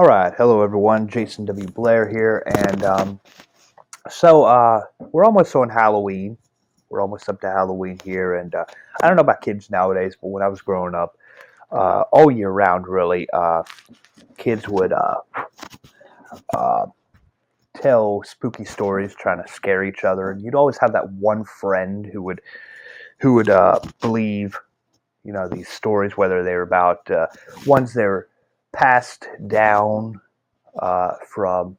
All right, hello everyone. Jason W. Blair here, and um, so uh, we're almost on Halloween. We're almost up to Halloween here, and uh, I don't know about kids nowadays, but when I was growing up, uh, all year round, really, uh, kids would uh, uh, tell spooky stories, trying to scare each other, and you'd always have that one friend who would who would believe, you know, these stories, whether they're about ones they were passed down uh, from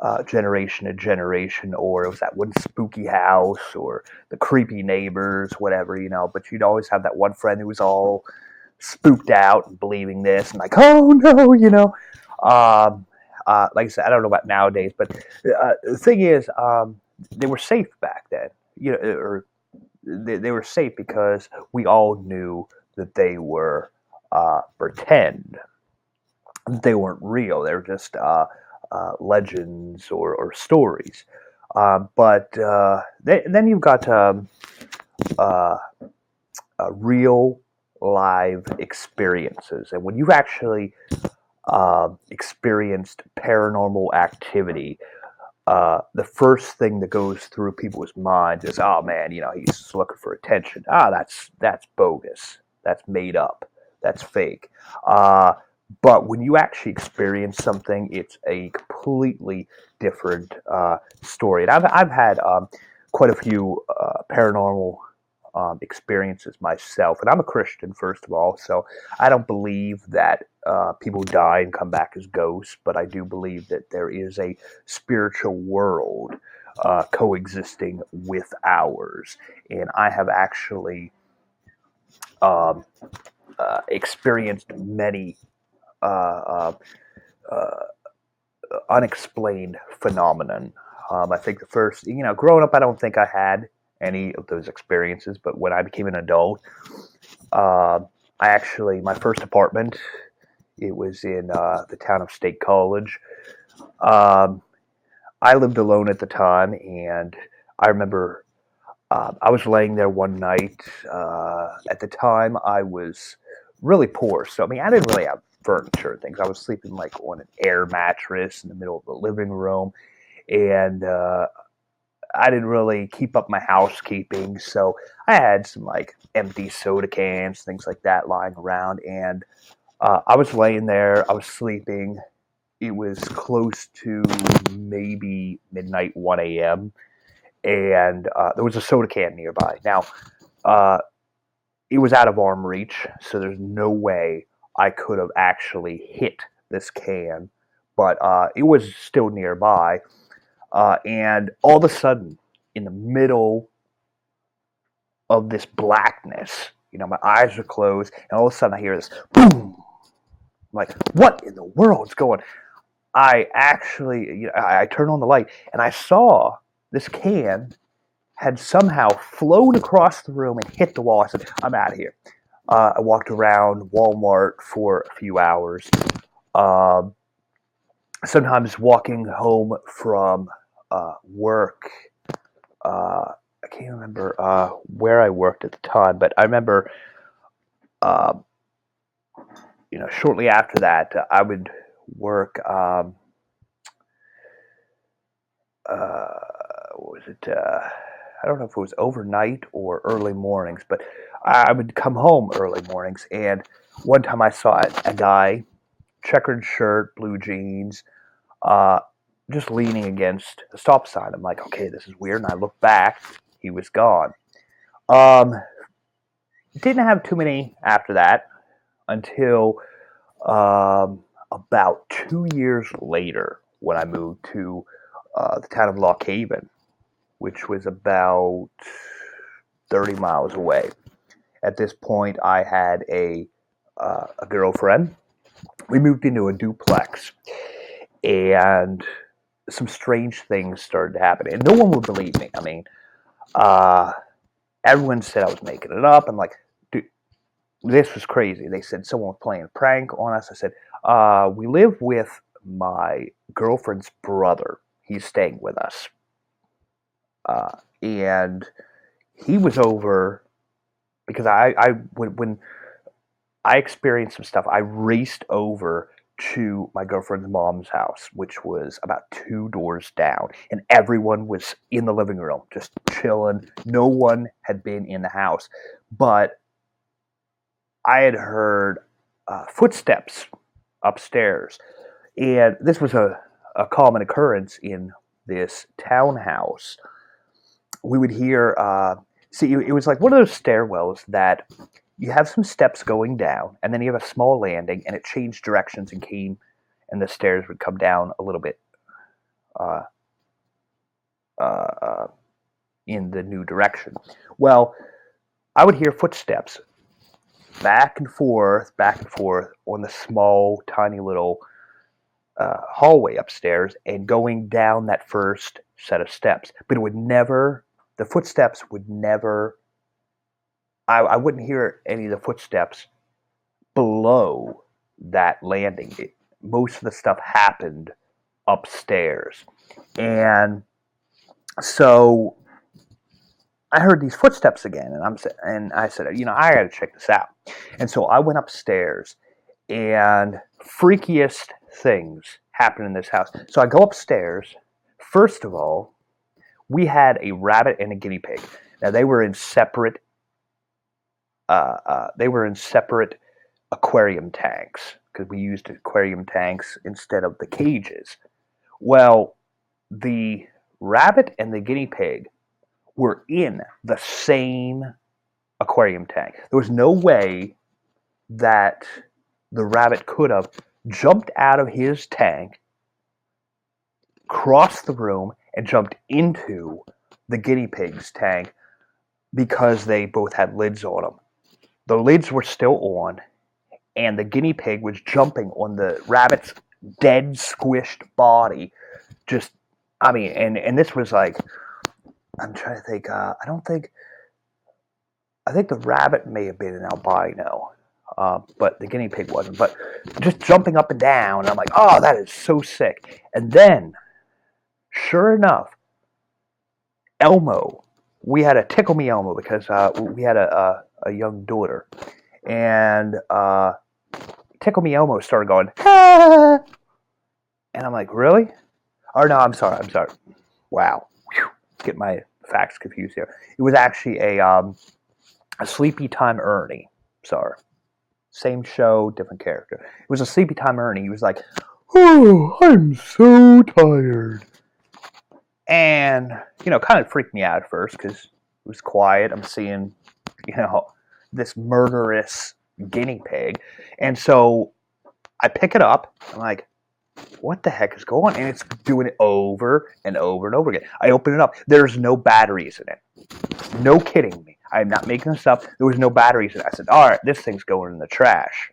uh, generation to generation, or it was that one spooky house, or the creepy neighbors, whatever, you know. But you'd always have that one friend who was all spooked out and believing this, and like, oh no, you know. Um, uh, like I said, I don't know about nowadays, but uh, the thing is, um, they were safe back then, you know, or they, they were safe because we all knew that they were uh, pretend they weren't real. They were just uh, uh, legends or, or stories. Uh, but uh, they, then you've got um, uh, real live experiences. And when you've actually um, experienced paranormal activity, uh, the first thing that goes through people's minds is, "Oh man, you know, he's looking for attention. Ah, that's that's bogus. That's made up. That's fake." But when you actually experience something, it's a completely different uh, story. And I've, I've had um, quite a few uh, paranormal um, experiences myself. And I'm a Christian, first of all, so I don't believe that uh, people die and come back as ghosts, but I do believe that there is a spiritual world uh, coexisting with ours. And I have actually um, uh, experienced many uh, uh, uh, unexplained phenomenon. Um, I think the first, you know, growing up, I don't think I had any of those experiences, but when I became an adult, uh, I actually, my first apartment, it was in uh, the town of State College. Um, I lived alone at the time, and I remember uh, I was laying there one night. at the time, I was really poor, so I mean, I didn't really have furniture things. I was sleeping like on an air mattress in the middle of the living room, and uh, I didn't really keep up my housekeeping, so I had some like empty soda cans, things like that, lying around, and uh, I was laying there. I was sleeping. It was close to maybe midnight, one a.m., and uh, there was a soda can nearby. Now, uh, it was out of arm reach, so there's no way I could have actually hit this can, but uh, it was still nearby. Uh, and all of a sudden, in the middle of this blackness, you know, my eyes are closed, and all of a sudden I hear this boom. I'm like, what in the world's going? I actually, you know, I, I turned on the light and I saw this can had somehow flown across the room and hit the wall. I said, I'm out of here. Uh, I walked around Walmart for a few hours. Um, sometimes walking home from uh, work. Uh, I can't remember uh, where I worked at the time, but I remember, um, you know, shortly after that, I would work. Um, uh, what was it? I don't know if it was overnight or early mornings, but I would come home early mornings. And one time I saw a guy, checkered shirt, blue jeans, uh, just leaning against a stop sign. I'm like, okay, this is weird. And I look back, he was gone. Um, didn't have too many after that until um, about two years later when I moved to uh, the town of Lock Haven which was about 30 miles away. At this point, I had a, uh, a girlfriend. We moved into a duplex, and some strange things started to happen. And no one would believe me. I mean, uh, everyone said I was making it up. I'm like, dude, this was crazy. They said someone was playing a prank on us. I said, uh, we live with my girlfriend's brother. He's staying with us. Uh, and he was over because I, I when, when I experienced some stuff, I raced over to my girlfriend's mom's house, which was about two doors down, and everyone was in the living room just chilling. No one had been in the house, but I had heard uh, footsteps upstairs, and this was a, a common occurrence in this townhouse. We would hear, uh, see, it was like one of those stairwells that you have some steps going down, and then you have a small landing, and it changed directions and came, and the stairs would come down a little bit uh, uh, in the new direction. Well, I would hear footsteps back and forth, back and forth on the small, tiny little uh, hallway upstairs and going down that first set of steps. But it would never, the footsteps would never I, I wouldn't hear any of the footsteps below that landing. It, most of the stuff happened upstairs. And so I heard these footsteps again, and I'm and I said, you know, I got to check this out. And so I went upstairs, and freakiest things happened in this house. So I go upstairs. First of all, we had a rabbit and a guinea pig. Now they were in separate uh, uh, they were in separate aquarium tanks because we used aquarium tanks instead of the cages. Well, the rabbit and the guinea pig were in the same aquarium tank. There was no way that the rabbit could have jumped out of his tank, crossed the room, and jumped into the guinea pig's tank because they both had lids on them the lids were still on, and the guinea pig was jumping on the rabbit's dead, squished body. Just, I mean, and and this was like, I'm trying to think. Uh, I don't think. I think the rabbit may have been an albino, uh, but the guinea pig wasn't. But just jumping up and down, and I'm like, oh, that is so sick. And then, sure enough, Elmo, we had a tickle me Elmo because uh, we had a, a a young daughter, and uh, Tickle Me Elmo started going, ah! and I'm like, really? Or no, I'm sorry, I'm sorry. Wow, Whew. get my facts confused here. It was actually a um, a Sleepy Time Ernie. Sorry, same show, different character. It was a Sleepy Time Ernie. He was like, oh, I'm so tired. And, you know, kind of freaked me out at first because it was quiet. I'm seeing you know, this murderous guinea pig. And so I pick it up. I'm like, what the heck is going on? And it's doing it over and over and over again. I open it up. There's no batteries in it. No kidding me. I'm not making this up. There was no batteries in it. I said, all right, this thing's going in the trash.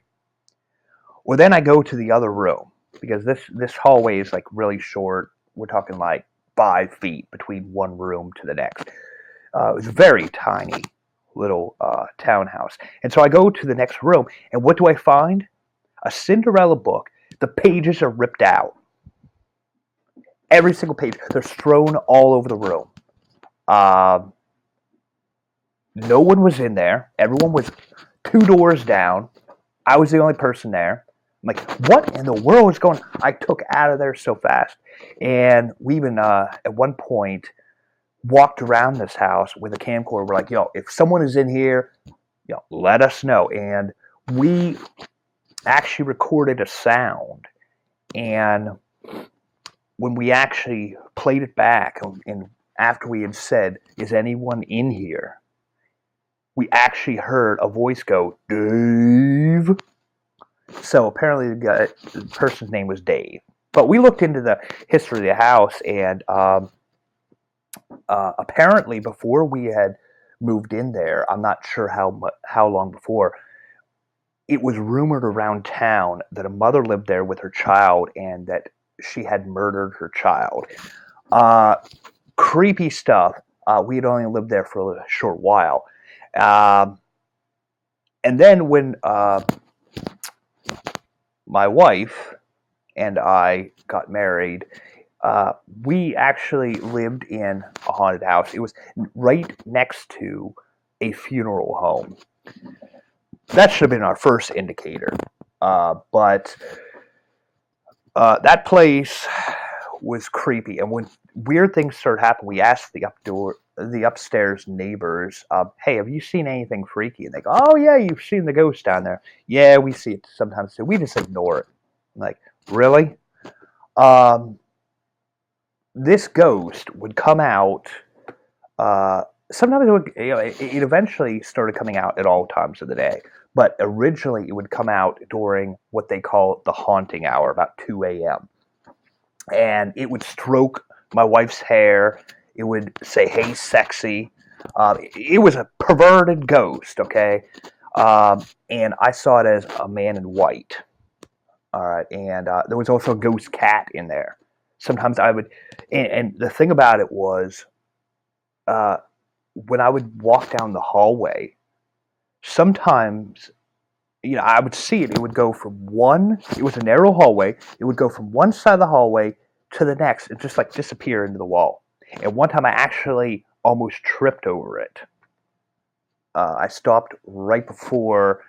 Well, then I go to the other room because this, this hallway is like really short. We're talking like five feet between one room to the next. Uh, it was a very tiny little uh, townhouse. And so I go to the next room, and what do I find? A Cinderella book. The pages are ripped out. Every single page. They're strewn all over the room. Um, no one was in there. Everyone was two doors down. I was the only person there. I'm like, what in the world is going? I took out of there so fast. And we even, uh, at one point, walked around this house with a camcorder. We're like, yo, if someone is in here, yo, let us know. And we actually recorded a sound. And when we actually played it back, and after we had said, is anyone in here? We actually heard a voice go, Dave. So apparently the, guy, the person's name was Dave. But we looked into the history of the house, and um, uh, apparently before we had moved in there, I'm not sure how how long before, it was rumored around town that a mother lived there with her child and that she had murdered her child. Uh, creepy stuff. Uh, we had only lived there for a short while. Um, and then when uh, my wife and I got married, uh, we actually lived in a haunted house. It was right next to a funeral home. That should have been our first indicator. Uh, but uh, that place was creepy, and when weird things started happening, we asked the updoor, the upstairs neighbors, uh, "Hey, have you seen anything freaky?" And they go, "Oh yeah, you've seen the ghost down there. Yeah, we see it sometimes too. We just ignore it." I'm like, really? Um, this ghost would come out. Uh, sometimes it would, you know, it, it eventually started coming out at all times of the day. But originally, it would come out during what they call the haunting hour, about 2 a.m. And it would stroke my wife's hair. It would say, "Hey, sexy." Um, it was a perverted ghost, okay. Um, and I saw it as a man in white. All right, and uh, there was also a ghost cat in there. Sometimes I would, and, and the thing about it was, uh, when I would walk down the hallway, sometimes you know, I would see it. It would go from one, it was a narrow hallway. It would go from one side of the hallway to the next and just like disappear into the wall. And one time I actually almost tripped over it. Uh, I stopped right before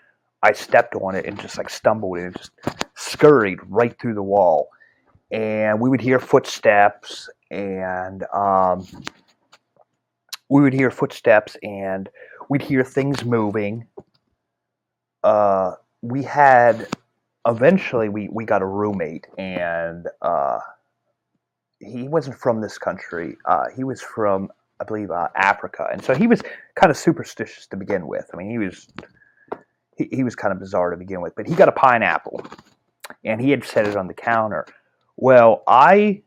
I stepped on it and just like stumbled and just scurried right through the wall. And we would hear footsteps and um, we would hear footsteps and we'd hear things moving. Uh, we had eventually we, we got a roommate and uh, he wasn't from this country. Uh, he was from I believe uh, Africa, and so he was kind of superstitious to begin with. I mean, he was he, he was kind of bizarre to begin with, but he got a pineapple, and he had set it on the counter. Well, I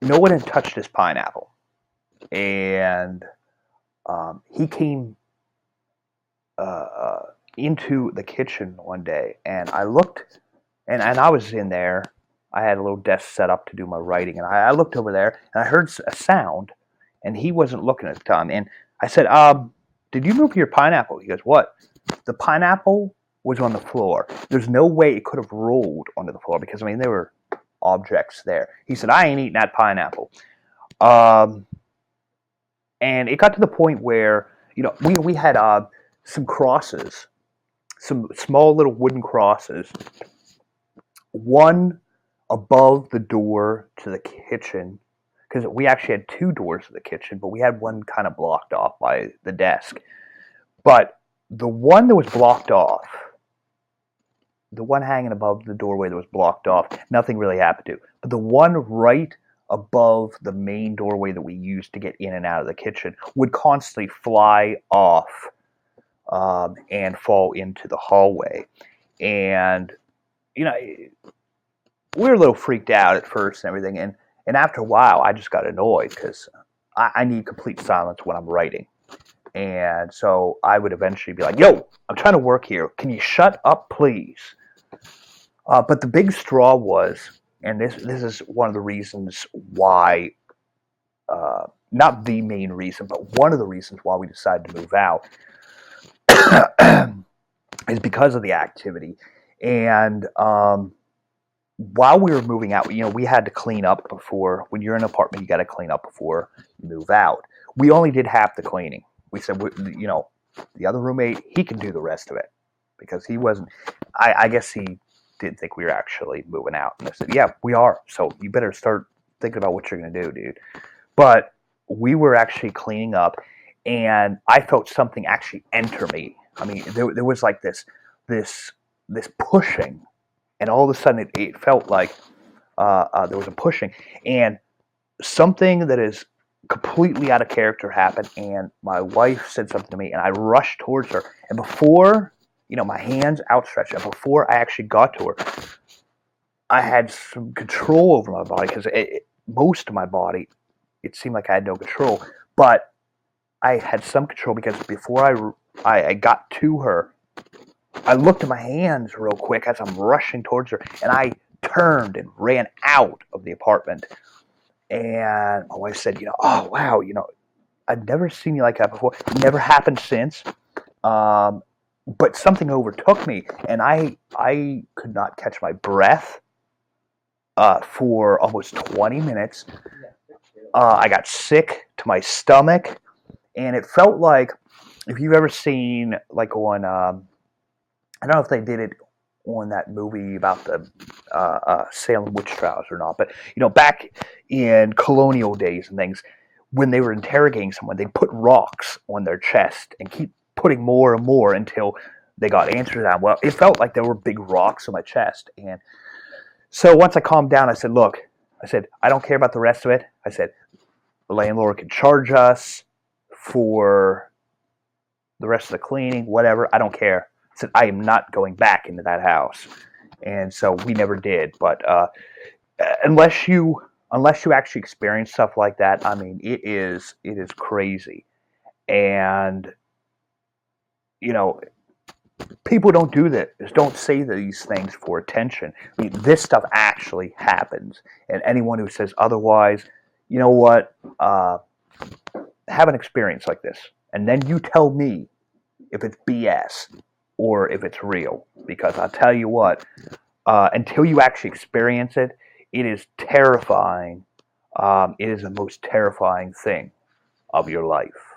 no one had touched his pineapple, and um, he came uh, uh, into the kitchen one day, and I looked, and and I was in there. I had a little desk set up to do my writing, and I, I looked over there, and I heard a sound, and he wasn't looking at the time, and I said, "Um, did you move your pineapple?" He goes, "What?" The pineapple was on the floor. There's no way it could have rolled onto the floor because I mean there were objects there. He said, "I ain't eating that pineapple." Um, and it got to the point where you know we we had uh, some crosses, some small little wooden crosses. One above the door to the kitchen because we actually had two doors to the kitchen, but we had one kind of blocked off by the desk. But the one that was blocked off, the one hanging above the doorway that was blocked off, nothing really happened to. But the one right above the main doorway that we used to get in and out of the kitchen would constantly fly off um, and fall into the hallway. And, you know, we were a little freaked out at first and everything. And, and after a while, I just got annoyed because I, I need complete silence when I'm writing. And so I would eventually be like, yo, I'm trying to work here. Can you shut up, please? Uh, but the big straw was, and this, this is one of the reasons why, uh, not the main reason, but one of the reasons why we decided to move out is because of the activity. And um, while we were moving out, you know, we had to clean up before. When you're in an apartment, you got to clean up before you move out. We only did half the cleaning. We said, you know, the other roommate, he can do the rest of it because he wasn't. I, I guess he didn't think we were actually moving out. And I said, yeah, we are. So you better start thinking about what you're going to do, dude. But we were actually cleaning up, and I felt something actually enter me. I mean, there, there was like this, this, this pushing and all of a sudden it, it felt like uh, uh, there was a pushing, and something that is completely out of character happened. And my wife said something to me, and I rushed towards her. And before, you know, my hands outstretched, and before I actually got to her, I had some control over my body because most of my body, it seemed like I had no control, but I had some control because before I, I, I got to her, I looked at my hands real quick as I'm rushing towards her, and I turned and ran out of the apartment. And my wife said, you know, oh wow, you know, I've never seen you like that before. never happened since. Um, but something overtook me, and I I could not catch my breath uh, for almost 20 minutes. Uh, I got sick to my stomach, and it felt like if you've ever seen like on um, I don't know if they did it on that movie about the uh, uh, Salem witch trials or not, but you know, back in colonial days and things, when they were interrogating someone, they put rocks on their chest and keep putting more and more until they got answers out. Well, it felt like there were big rocks on my chest, and so once I calmed down, I said, "Look," I said, "I don't care about the rest of it." I said, "The landlord can charge us for the rest of the cleaning, whatever. I don't care." Said, "I am not going back into that house," and so we never did. But uh, unless you unless you actually experience stuff like that, I mean, it is it is crazy, and you know, people don't do this. Don't say these things for attention. I mean, this stuff actually happens, and anyone who says otherwise, you know what? Uh, have an experience like this, and then you tell me if it's BS or if it's real. Because I'll tell you what, uh, until you actually experience it, it is terrifying. Um, it is the most terrifying thing of your life.